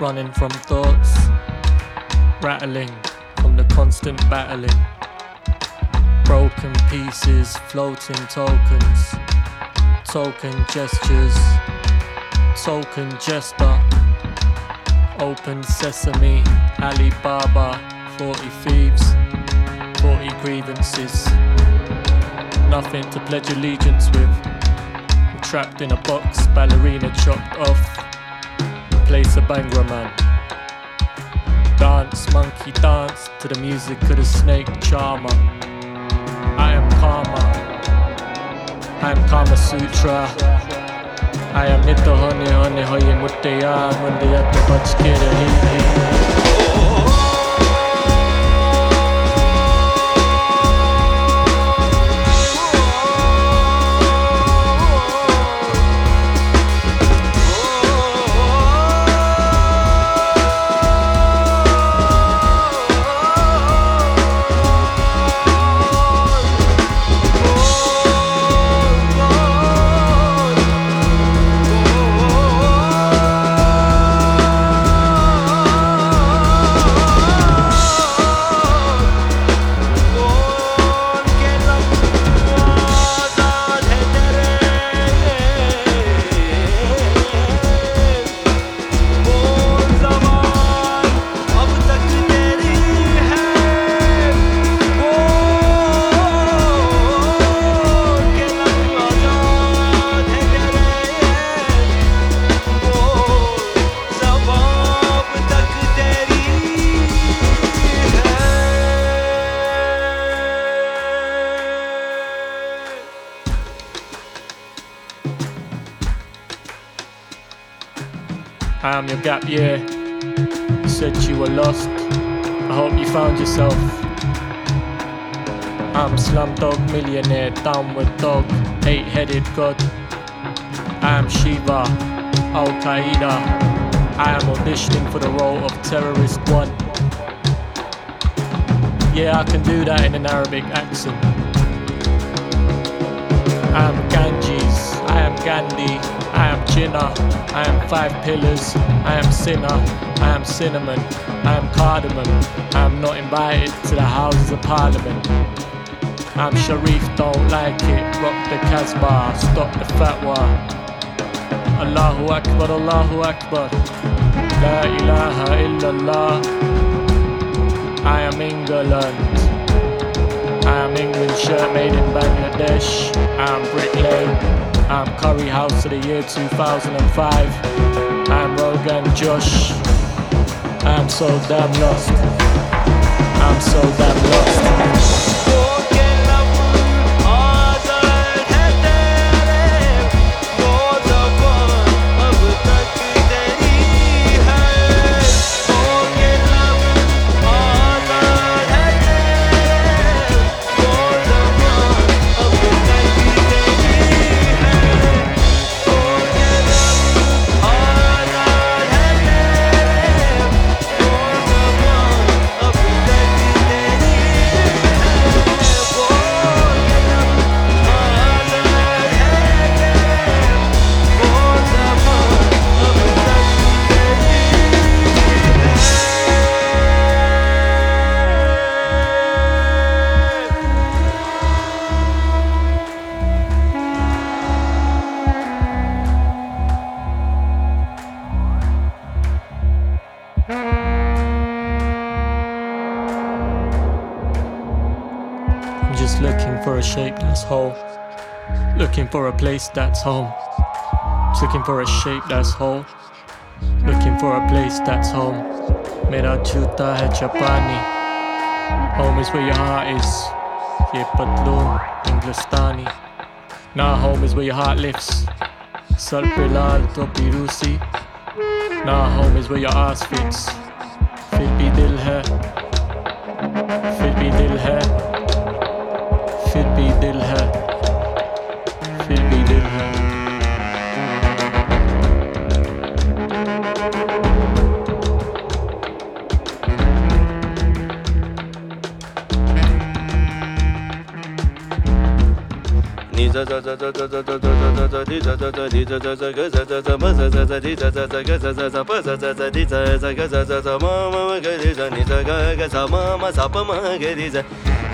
Running from thoughts, rattling from the constant battling. Broken pieces, floating tokens, token gestures, token jester. Open sesame, Alibaba, 40 thieves, 40 grievances. Nothing to pledge allegiance with. Trapped in a box, ballerina chopped off. Place a Bhangra man. Dance, monkey dance to the music of the snake charmer. I am karma. I am Kama Sutra. I am Nitto Honey Honey Mundayat Bachkira Hi Hi. I am gap year. You said you were lost. I hope you found yourself. I'm Slumdog Millionaire, downward dog, eight headed god. I am Shiva, Al Qaeda. I am auditioning for the role of terrorist one. Yeah, I can do that in an Arabic accent. I am Ganges, I am Gandhi, I am Jinnah, I am Five Pillars, I am Sinner, I am Cinnamon, I am Cardamom, I am not invited to the Houses of Parliament. I'm Sharif, don't like it, rock the Casbah, stop the fatwa. Allahu Akbar, Allahu Akbar, La ilaha illallah. I am England. I am England shirt made in Bangladesh. I am Brick Lane. I am Curry House of the year 2005. I am Rogan Josh. I am so damn lost. I'm so damn lost. Place that's home. Looking for a shape that's whole. Looking for a place that's home. Mera chuta hai Japani. Home is where your heart is. Ye patloon, Hindustani. Now home is where your heart lifts. Sar pe lal topi Rusi. Nah, home is where your ass fits.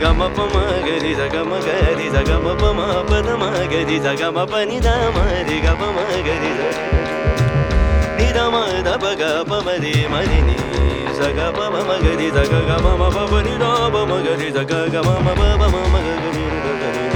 గమప మగరి జగమ గరి జగమ పమ పద మగరి జగమ పని దామరి గమ మగరి నిరమ దప గప మరి మరి నీ సగ పమ మగరి జగ గమ పని రామ మగరి జగ గమ పమ మగరి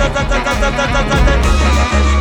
タたタたタたタたタ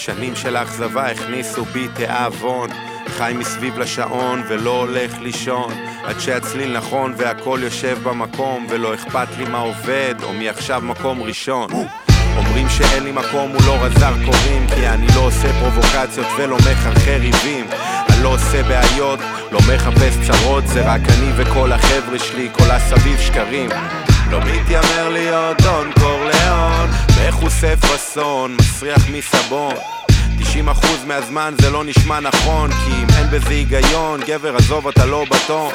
שנים של אכזבה הכניסו בי תיאבון. חי מסביב לשעון ולא הולך לישון. עד שהצליל נכון והכל יושב במקום ולא אכפת לי מה עובד או מי עכשיו מקום ראשון. אומרים שאין לי מקום הוא לא רזר קוראים כי אני לא עושה פרובוקציות ולא מחרחר ריבים. אני לא עושה בעיות, לא מחפש צרות זה רק אני וכל החבר'ה שלי, כל הסביב שקרים. לא מתיימר להיות דון קורליאון מחוסף אסון, מסריח מסבון. 90% מהזמן זה לא נשמע נכון כי אם אין בזה היגיון גבר עזוב אתה לא בטון.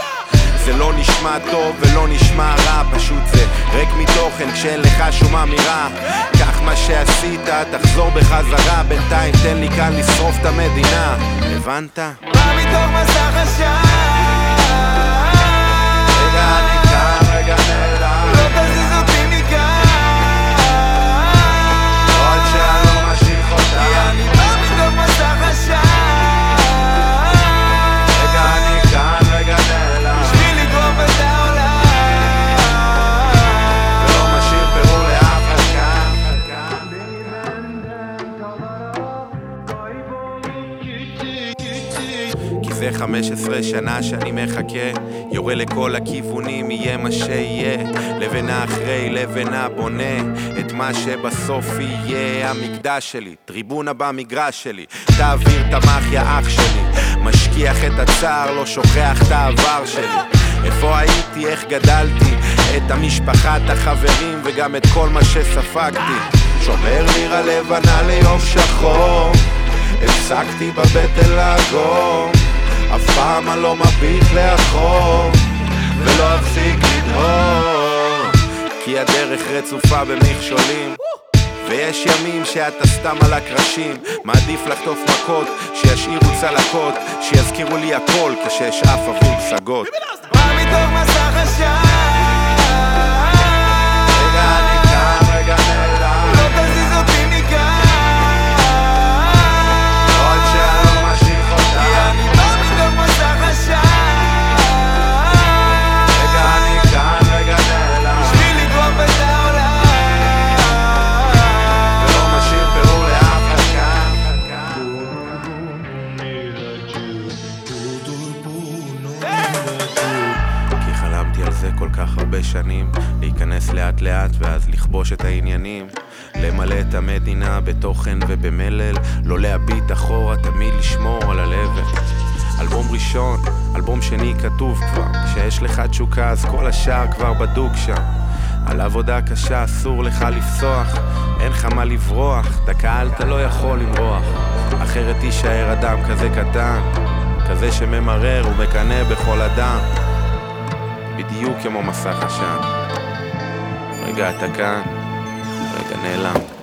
זה לא נשמע טוב ולא נשמע רע פשוט זה ריק מתוכן כשאין לך שום אמירה. קח מה שעשית תחזור בחזרה בינתיים תן לי כאן לשרוף את המדינה. הבנת? בא מתוך מסך עשן 15 שנה שאני מחכה. יורה לכל הכיוונים יהיה מה שיהיה. לבנה אחרי לבנה בונה את מה שבסוף יהיה המקדש שלי. טריבונה במגרש שלי. תעביר את המחיה אח שלי. משכיח את הצער לא שוכח את העבר שלי. איפה הייתי, איך גדלתי? את המשפחה, את החברים וגם את כל מה שספגתי. שומר לירה לבנה ליום שחור. הפסקתי בבטן לעגור אף פעם אני לא מביט לאחור ולא אפסיק לדהור כי הדרך רצופה במכשולים ויש ימים שאתה סתם על הקרשים. מעדיף לחטוף מכות, שישאירו צלקות שיזכירו לי הכל כשאשאף עבור פסגות בא מתוך מסך הרבה שנים להיכנס לאט לאט ואז לכבוש את העניינים למלא את המדינה בתוכן ובמלל לא להביט אחורה, תמיד לשמור על הלבל אלבום ראשון, אלבום שני כתוב כבר כשיש לך תשוקה אז כל השאר כבר בדוק שם. על עבודה קשה אסור לך לפסוח אין לך מה לברוח, דקה אתה לא יכול למרוח. אחרת תישאר אדם כזה קטן כזה שממרר ומקנא בכל אדם בדיוק כמו מסך עשן. רגע אתה כאן, רגע נעלם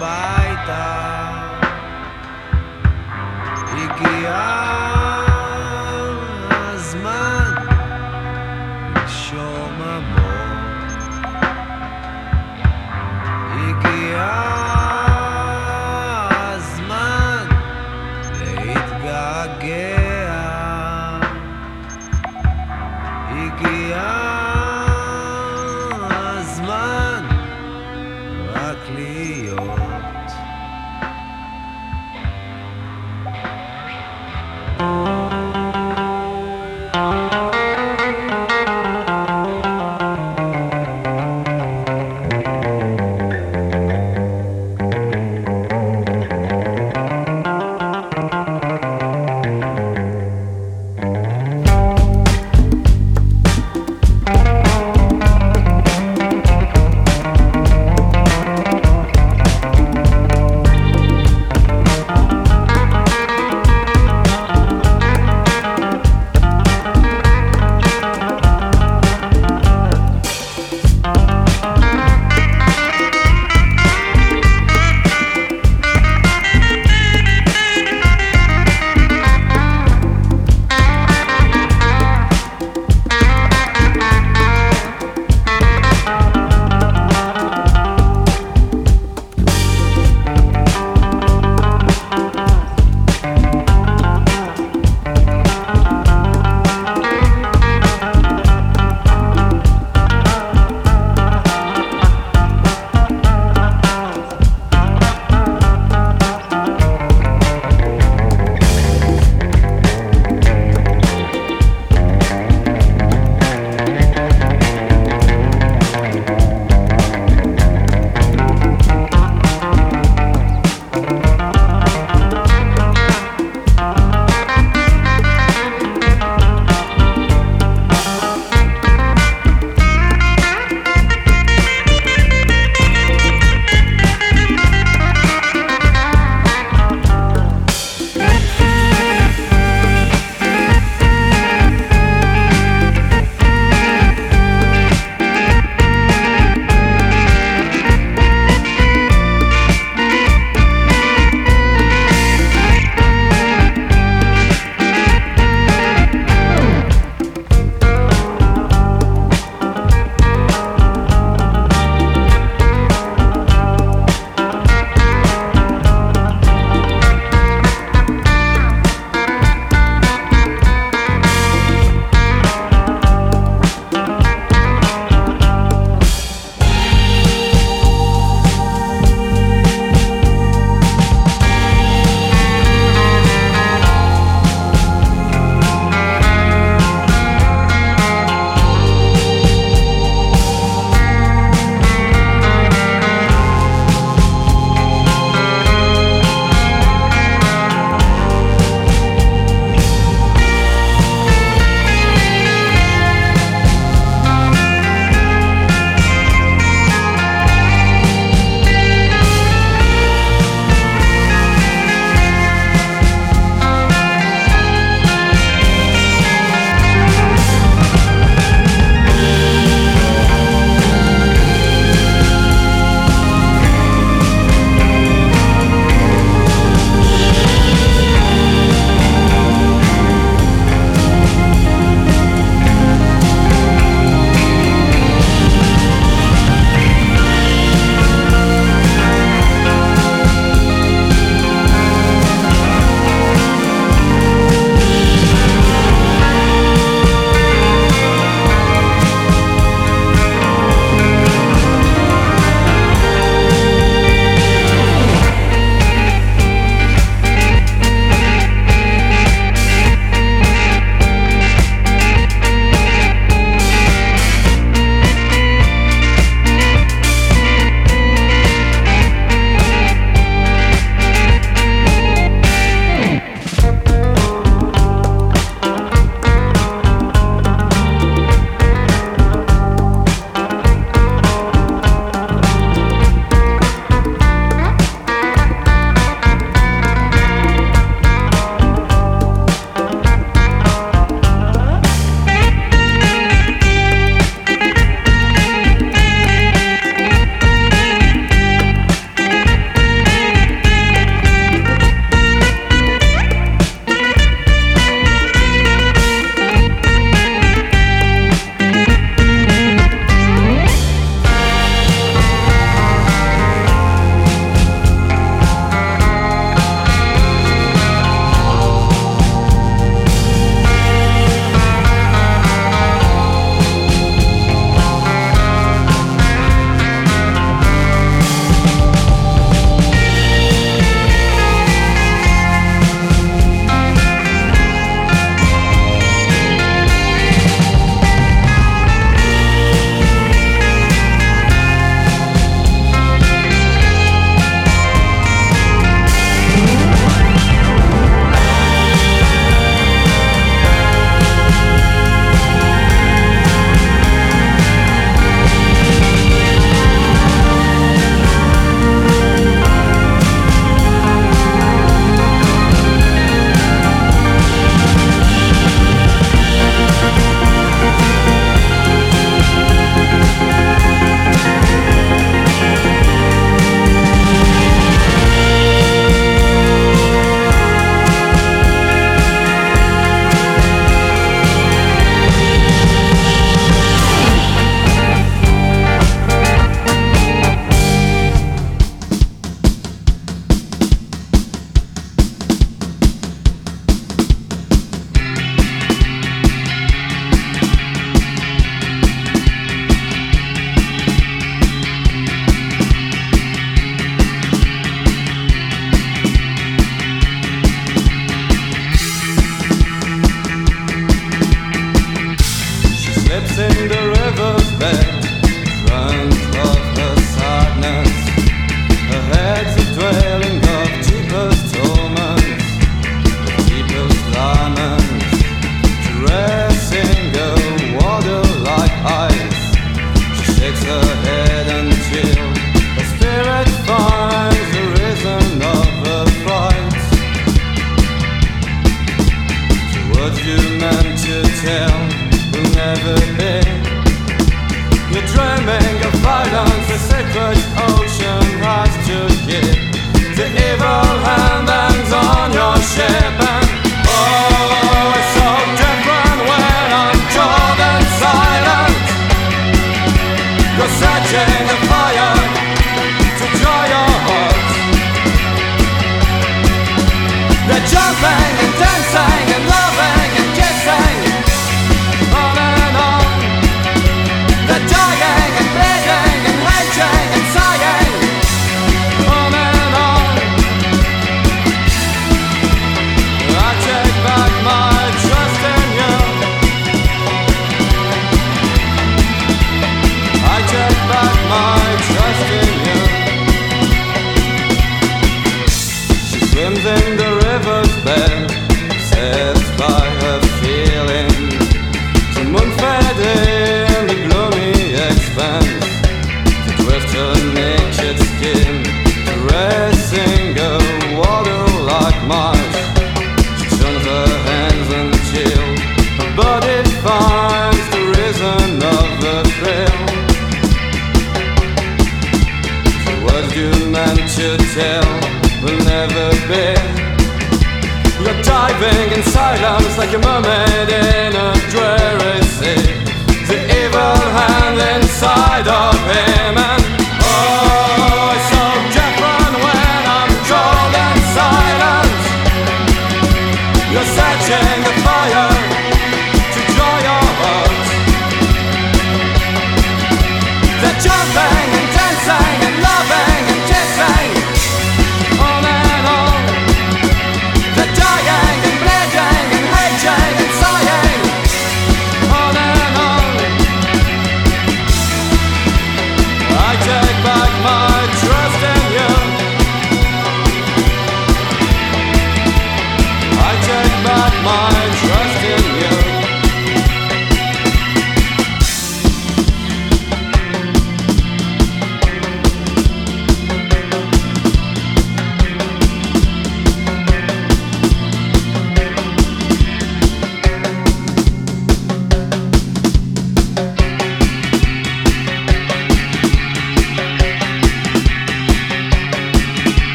baita.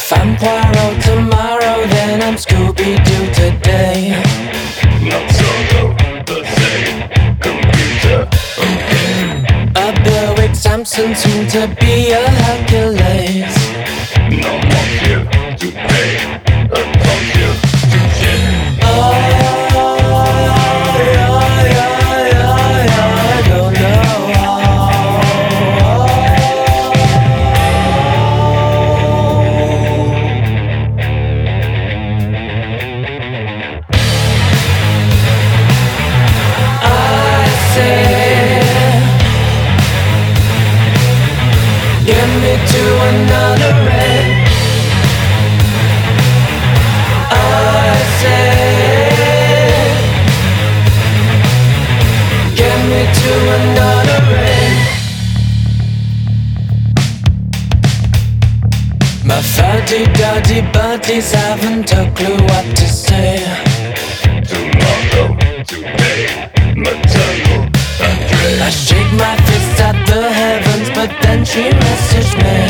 If I'm Poirot tomorrow, then I'm Scooby Doo today. Not solo, the same computer again. A Berwick Samson, soon to be a Hercules. Daddy, buddy, buddies haven't a clue what to say. Tomorrow, today, maternal, Andre. I shake my fist at the heavens, but then she messaged me.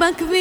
bakmayın.